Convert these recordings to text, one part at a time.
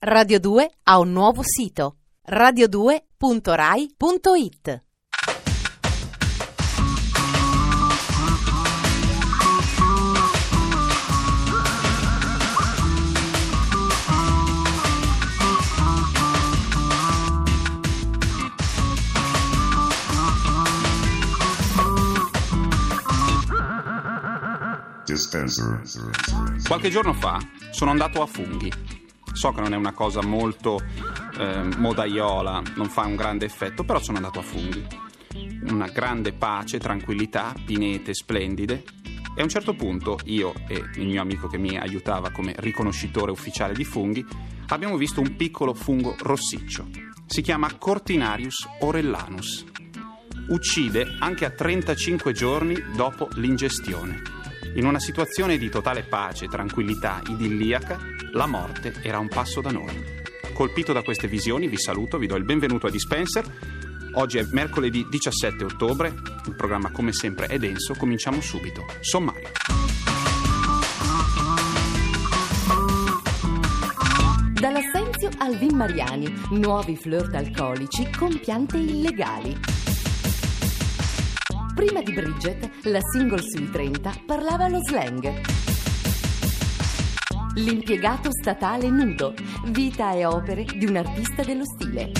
Radio 2 ha un nuovo sito radio2.rai.it Dispenser. Qualche giorno fa sono andato a funghi. So che non è una cosa molto eh, modaiola, non fa un grande effetto, però sono andato a funghi. Una grande pace, tranquillità, pinete splendide. E a un certo punto io e il mio amico che mi aiutava come riconoscitore ufficiale di funghi abbiamo visto un piccolo fungo rossiccio. Si chiama Cortinarius orellanus. Uccide anche a 35 giorni dopo l'ingestione. In una situazione di totale pace, tranquillità, idilliaca, la morte era un passo da noi. Colpito da queste visioni, vi saluto, vi do il benvenuto a Dispenser. Oggi è mercoledì 17 ottobre, il programma come sempre è denso, cominciamo subito. Sommario. Dall'Assenzio al Vin Mariani, nuovi flirt alcolici con piante illegali. Prima di Bridget, la single sui 30 parlava lo slang. L'impiegato statale nudo, vita e opere di un artista dello stile.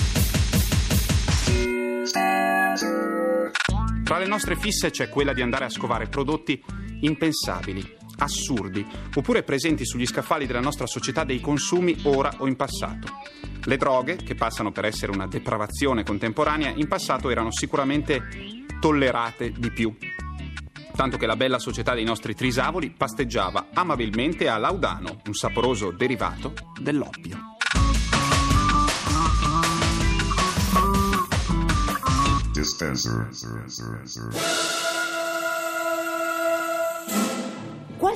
Tra le nostre fisse c'è quella di andare a scovare prodotti impensabili, assurdi, oppure presenti sugli scaffali della nostra società dei consumi ora o in passato. Le droghe, che passano per essere una depravazione contemporanea, in passato erano sicuramente tollerate di più. Tanto che la bella società dei nostri trisavoli pasteggiava amabilmente a Laudano, un saporoso derivato dell'oppio. Dispenser.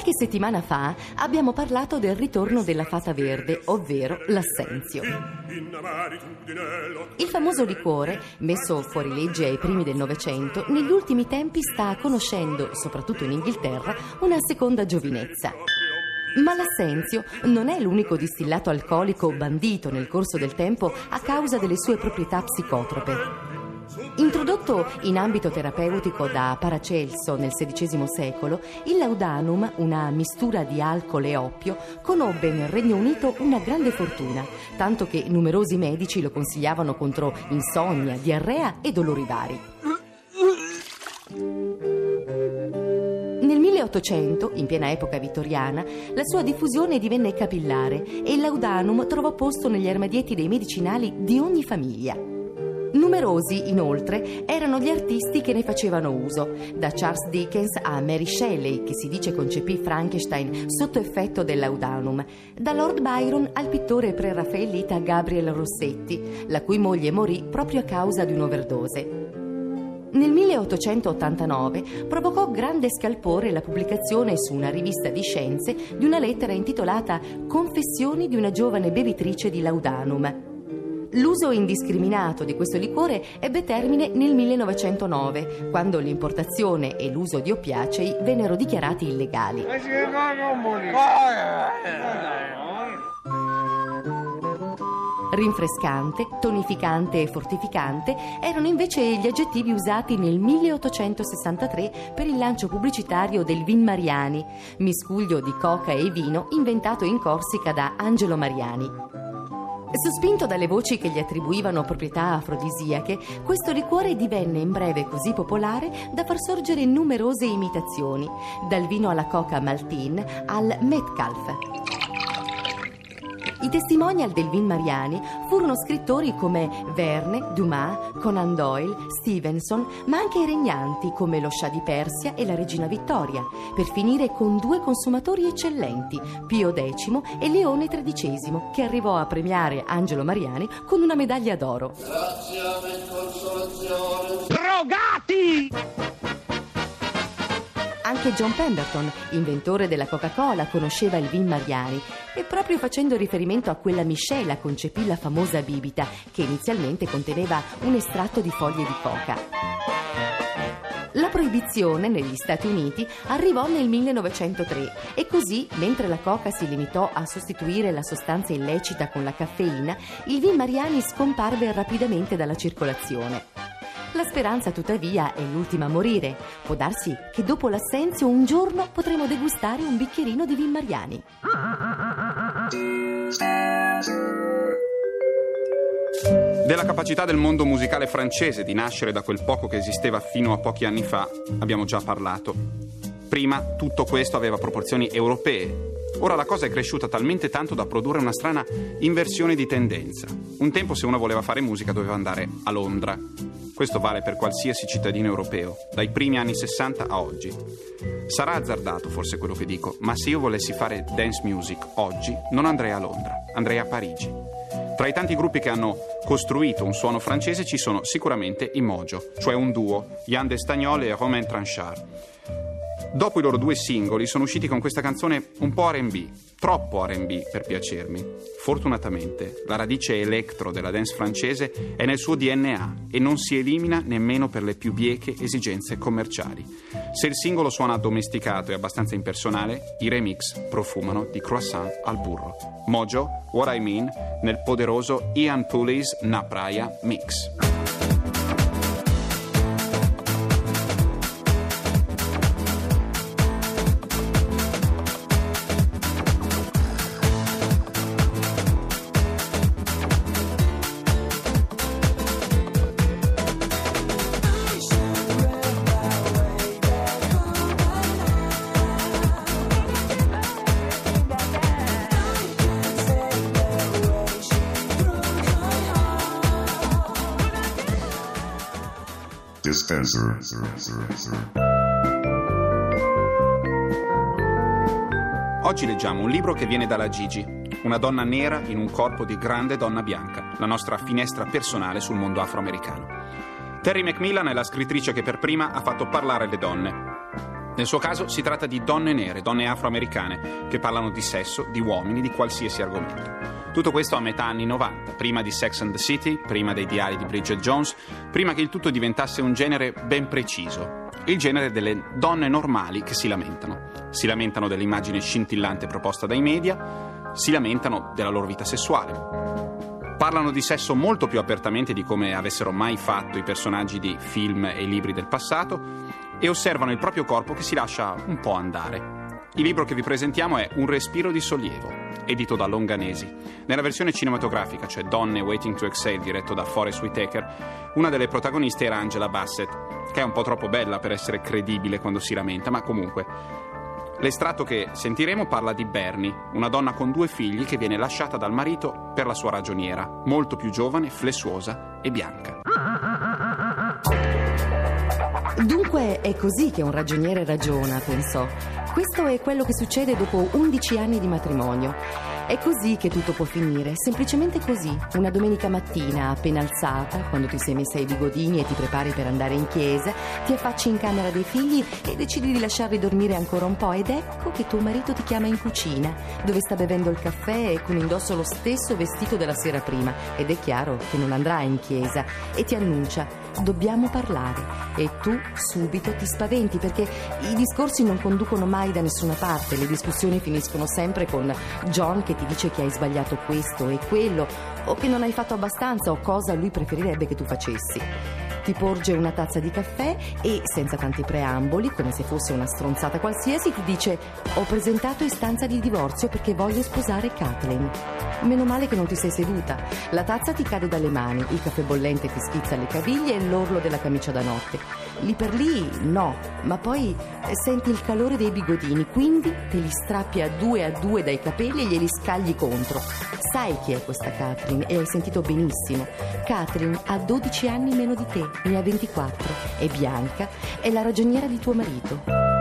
Qualche settimana fa abbiamo parlato del ritorno della fata verde, ovvero l'assenzio. Il famoso liquore, messo fuori legge ai primi del Novecento, negli ultimi tempi sta conoscendo, soprattutto in Inghilterra, una seconda giovinezza. Ma l'assenzio non è l'unico distillato alcolico bandito nel corso del tempo a causa delle sue proprietà psicotrope. Introdotto in ambito terapeutico da Paracelso nel XVI secolo, il laudanum, una mistura di alcol e oppio, conobbe nel Regno Unito una grande fortuna, tanto che numerosi medici lo consigliavano contro insonnia, diarrea e dolori vari. Nel 1800, in piena epoca vittoriana, la sua diffusione divenne capillare e il laudanum trovò posto negli armadietti dei medicinali di ogni famiglia. Numerosi, inoltre, erano gli artisti che ne facevano uso, da Charles Dickens a Mary Shelley, che si dice concepì Frankenstein sotto effetto del laudanum, da Lord Byron al pittore preraffaellita Gabriel Rossetti, la cui moglie morì proprio a causa di un'overdose. Nel 1889 provocò grande scalpore la pubblicazione su una rivista di scienze di una lettera intitolata Confessioni di una giovane bevitrice di laudanum. L'uso indiscriminato di questo liquore ebbe termine nel 1909, quando l'importazione e l'uso di oppiacei vennero dichiarati illegali. Rinfrescante, tonificante e fortificante erano invece gli aggettivi usati nel 1863 per il lancio pubblicitario del Vin Mariani, miscuglio di coca e vino inventato in Corsica da Angelo Mariani. Sospinto dalle voci che gli attribuivano proprietà afrodisiache, questo liquore divenne in breve così popolare da far sorgere numerose imitazioni, dal vino alla coca Maltin al Metcalf. I testimonial del Vin Mariani furono scrittori come Verne, Dumas, Conan Doyle, Stevenson, ma anche i regnanti come lo scià di Persia e la regina Vittoria, per finire con due consumatori eccellenti, Pio X e Leone XIII, che arrivò a premiare Angelo Mariani con una medaglia d'oro. Grazie per consolazione. Drogati! Anche John Pemberton, inventore della Coca-Cola, conosceva il Vin Mariani e proprio facendo riferimento a quella miscela concepì la famosa bibita che inizialmente conteneva un estratto di foglie di coca. La proibizione negli Stati Uniti arrivò nel 1903 e così, mentre la coca si limitò a sostituire la sostanza illecita con la caffeina, il vin Mariani scomparve rapidamente dalla circolazione. La speranza, tuttavia, è l'ultima a morire. Può darsi che dopo l'assenzio un giorno potremo degustare un bicchierino di vin Mariani. Della capacità del mondo musicale francese di nascere da quel poco che esisteva fino a pochi anni fa abbiamo già parlato. Prima tutto questo aveva proporzioni europee. Ora la cosa è cresciuta talmente tanto da produrre una strana inversione di tendenza. Un tempo se uno voleva fare musica doveva andare a Londra. Questo vale per qualsiasi cittadino europeo, dai primi anni 60 a oggi. Sarà azzardato forse quello che dico, ma se io volessi fare dance music oggi non andrei a Londra, andrei a Parigi. Tra i tanti gruppi che hanno costruito un suono francese ci sono sicuramente i Mojo, cioè un duo, Yann Destagnol e Romain Tranchard. Dopo i loro due singoli sono usciti con questa canzone un po' RB, troppo RB per piacermi. Fortunatamente la radice electro della dance francese è nel suo DNA e non si elimina nemmeno per le più bieche esigenze commerciali. Se il singolo suona addomesticato e abbastanza impersonale, i remix profumano di croissant al burro. Mojo, What I Mean, nel poderoso Ian Pulley's Na Praia Mix. Dispenser. Oggi leggiamo un libro che viene dalla Gigi, una donna nera in un corpo di grande donna bianca, la nostra finestra personale sul mondo afroamericano. Terry Macmillan è la scrittrice che per prima ha fatto parlare le donne. Nel suo caso si tratta di donne nere, donne afroamericane, che parlano di sesso, di uomini, di qualsiasi argomento. Tutto questo a metà anni 90, prima di Sex and the City, prima dei diari di Bridget Jones, prima che il tutto diventasse un genere ben preciso, il genere delle donne normali che si lamentano. Si lamentano dell'immagine scintillante proposta dai media, si lamentano della loro vita sessuale. Parlano di sesso molto più apertamente di come avessero mai fatto i personaggi di film e libri del passato e osservano il proprio corpo che si lascia un po' andare. Il libro che vi presentiamo è Un respiro di sollievo, edito da Longanesi. Nella versione cinematografica, cioè Donne Waiting to Exhale, diretto da Forest Whitaker, una delle protagoniste era Angela Bassett, che è un po' troppo bella per essere credibile quando si lamenta, ma comunque. L'estratto che sentiremo parla di Bernie, una donna con due figli che viene lasciata dal marito per la sua ragioniera, molto più giovane, flessuosa e bianca. Dunque è così che un ragioniere ragiona, pensò. Questo è quello che succede dopo 11 anni di matrimonio. È così che tutto può finire, semplicemente così. Una domenica mattina, appena alzata, quando ti sei messa i bigodini e ti prepari per andare in chiesa, ti affacci in camera dei figli e decidi di lasciarli dormire ancora un po' ed ecco che tuo marito ti chiama in cucina, dove sta bevendo il caffè e con indosso lo stesso vestito della sera prima ed è chiaro che non andrà in chiesa e ti annuncia dobbiamo parlare. E tu subito ti spaventi perché i discorsi non conducono mai da nessuna parte, le discussioni finiscono sempre con John che ti dice che hai sbagliato questo e quello o che non hai fatto abbastanza o cosa lui preferirebbe che tu facessi ti porge una tazza di caffè e, senza tanti preamboli, come se fosse una stronzata qualsiasi, ti dice: Ho presentato istanza di divorzio perché voglio sposare Kathleen. Meno male che non ti sei seduta. La tazza ti cade dalle mani, il caffè bollente ti schizza le caviglie e l'orlo della camicia da notte. Lì per lì no, ma poi senti il calore dei bigodini, quindi te li strappi a due a due dai capelli e glieli scagli contro. Sai chi è questa Catherine e hai sentito benissimo. Catherine ha 12 anni meno di te, ne ha 24, è bianca, è la ragioniera di tuo marito.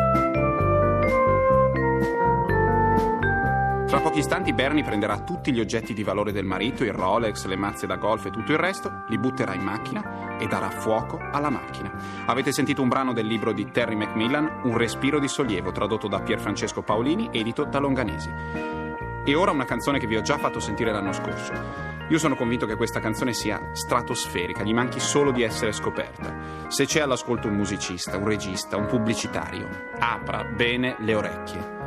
Tra pochi istanti Bernie prenderà tutti gli oggetti di valore del marito, il Rolex, le mazze da golf e tutto il resto, li butterà in macchina e darà fuoco alla macchina. Avete sentito un brano del libro di Terry Macmillan, Un respiro di sollievo, tradotto da Pierfrancesco Paolini, edito da Longanesi. E ora una canzone che vi ho già fatto sentire l'anno scorso. Io sono convinto che questa canzone sia stratosferica, gli manchi solo di essere scoperta. Se c'è all'ascolto un musicista, un regista, un pubblicitario, apra bene le orecchie.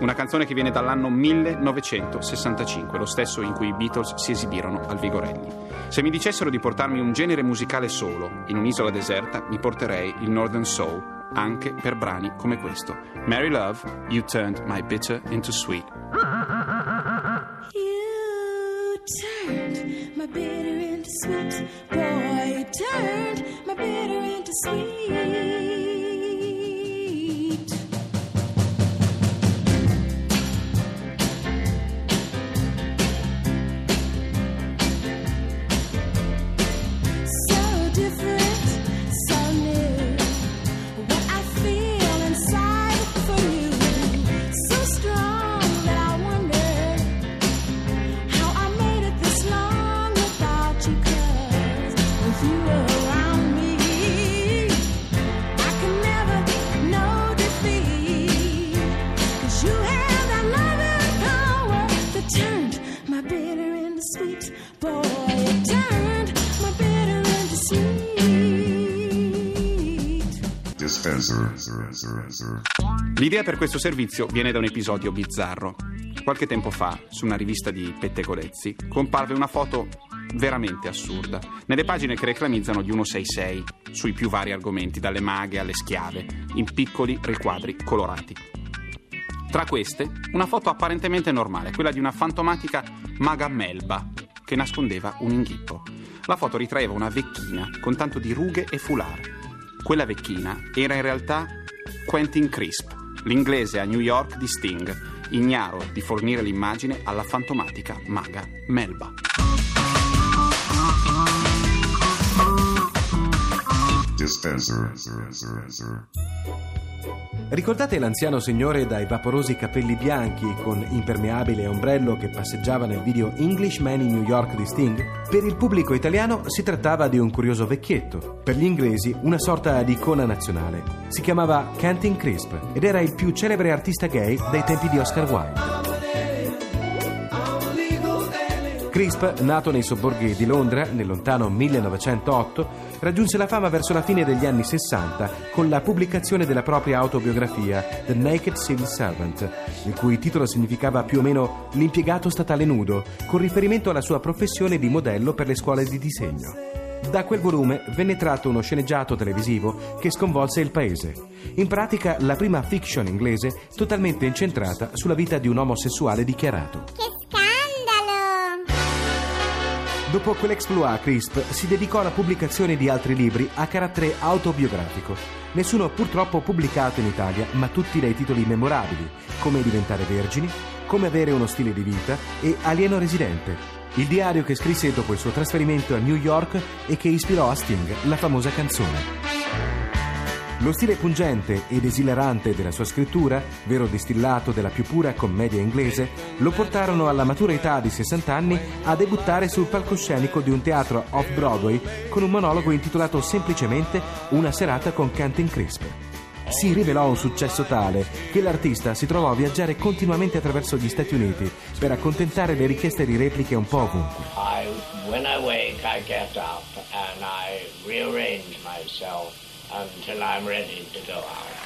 Una canzone che viene dall'anno 1965, lo stesso in cui i Beatles si esibirono al Vigorelli. Se mi dicessero di portarmi un genere musicale solo in un'isola deserta, mi porterei il Northern Soul, anche per brani come questo. Mary Love, You Turned My Bitter into Sweet. You turned my bitter into sweet. Boy, you turned my bitter into sweet. L'idea per questo servizio viene da un episodio bizzarro. Qualche tempo fa, su una rivista di pettegolezzi, comparve una foto veramente assurda, nelle pagine che reclamizzano gli 166, sui più vari argomenti, dalle maghe alle schiave, in piccoli riquadri colorati. Tra queste, una foto apparentemente normale, quella di una fantomatica maga melba che nascondeva un inghippo. La foto ritraeva una vecchina con tanto di rughe e foulard. Quella vecchina era in realtà Quentin Crisp, l'inglese a New York di Sting, ignaro di fornire l'immagine alla fantomatica maga Melba. Dispenser. Ricordate l'anziano signore dai vaporosi capelli bianchi con impermeabile e ombrello che passeggiava nel video Englishman in New York di Sting? Per il pubblico italiano si trattava di un curioso vecchietto, per gli inglesi una sorta di icona nazionale. Si chiamava Canting Crisp ed era il più celebre artista gay dei tempi di Oscar Wilde. Crisp, nato nei sobborghi di Londra nel lontano 1908, raggiunse la fama verso la fine degli anni 60 con la pubblicazione della propria autobiografia The Naked Civil Servant, il cui titolo significava più o meno l'impiegato statale nudo, con riferimento alla sua professione di modello per le scuole di disegno. Da quel volume venne tratto uno sceneggiato televisivo che sconvolse il paese. In pratica la prima fiction inglese totalmente incentrata sulla vita di un omosessuale dichiarato. Che! Dopo quell'exploit, Crisp si dedicò alla pubblicazione di altri libri a carattere autobiografico. Nessuno purtroppo pubblicato in Italia, ma tutti dai titoli memorabili, come diventare vergini, come avere uno stile di vita e Alieno residente. Il diario che scrisse dopo il suo trasferimento a New York e che ispirò a Sting la famosa canzone. Lo stile pungente ed esilarante della sua scrittura, vero distillato della più pura commedia inglese, lo portarono alla matura età di 60 anni a debuttare sul palcoscenico di un teatro off-Broadway con un monologo intitolato semplicemente Una serata con Canting Crisp. Si rivelò un successo tale che l'artista si trovò a viaggiare continuamente attraverso gli Stati Uniti per accontentare le richieste di repliche un po' ovunque. I, when I wake, I get up and I rearrange myself until I'm ready to go out.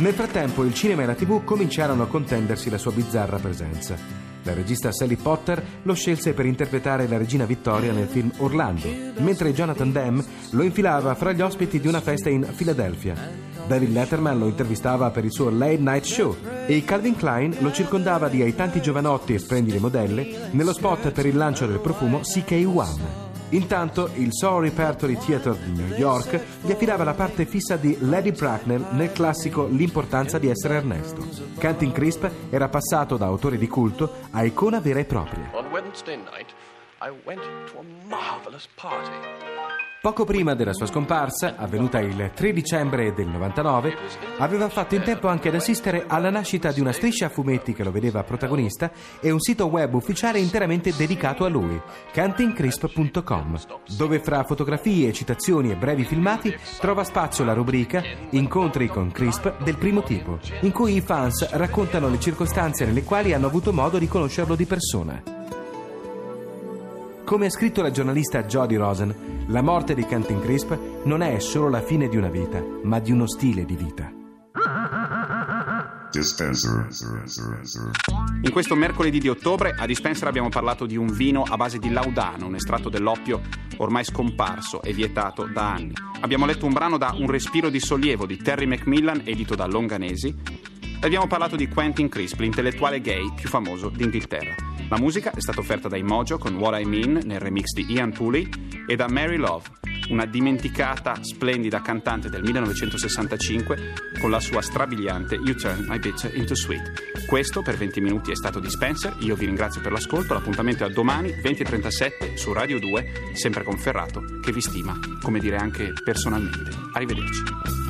Nel frattempo il cinema e la tv cominciarono a contendersi la sua bizzarra presenza. La regista Sally Potter lo scelse per interpretare la regina Vittoria nel film Orlando, mentre Jonathan Demme lo infilava fra gli ospiti di una festa in Filadelfia. David Letterman lo intervistava per il suo Late Night Show e Calvin Klein lo circondava di aitanti giovanotti e splendide modelle nello spot per il lancio del profumo CK1. Intanto il Soul Repertory Theatre di New York gli affidava la parte fissa di Lady Bracknell nel classico L'importanza di essere Ernesto. Canting Crisp era passato da autore di culto a icona vera e propria. On Wednesday night, I went to a marvelous party. Poco prima della sua scomparsa, avvenuta il 3 dicembre del 99, aveva fatto in tempo anche ad assistere alla nascita di una striscia a fumetti che lo vedeva protagonista e un sito web ufficiale interamente dedicato a lui, cantingcrisp.com, dove fra fotografie, citazioni e brevi filmati trova spazio la rubrica Incontri con Crisp del primo tipo, in cui i fans raccontano le circostanze nelle quali hanno avuto modo di conoscerlo di persona. Come ha scritto la giornalista Jodie Rosen, la morte di Quentin Crisp non è solo la fine di una vita, ma di uno stile di vita. Dispenser. In questo mercoledì di ottobre a Dispenser abbiamo parlato di un vino a base di laudano, un estratto dell'oppio ormai scomparso e vietato da anni. Abbiamo letto un brano da Un respiro di sollievo di Terry Macmillan, edito da Longanesi, e abbiamo parlato di Quentin Crisp, l'intellettuale gay più famoso d'Inghilterra. La musica è stata offerta dai Mojo con What I Mean nel remix di Ian Pooley e da Mary Love, una dimenticata, splendida cantante del 1965 con la sua strabiliante You Turn My Bitter into Sweet. Questo per 20 minuti è stato Dispenser, io vi ringrazio per l'ascolto, l'appuntamento è a domani 20.37 su Radio 2, sempre con Ferrato, che vi stima, come dire anche personalmente. Arrivederci.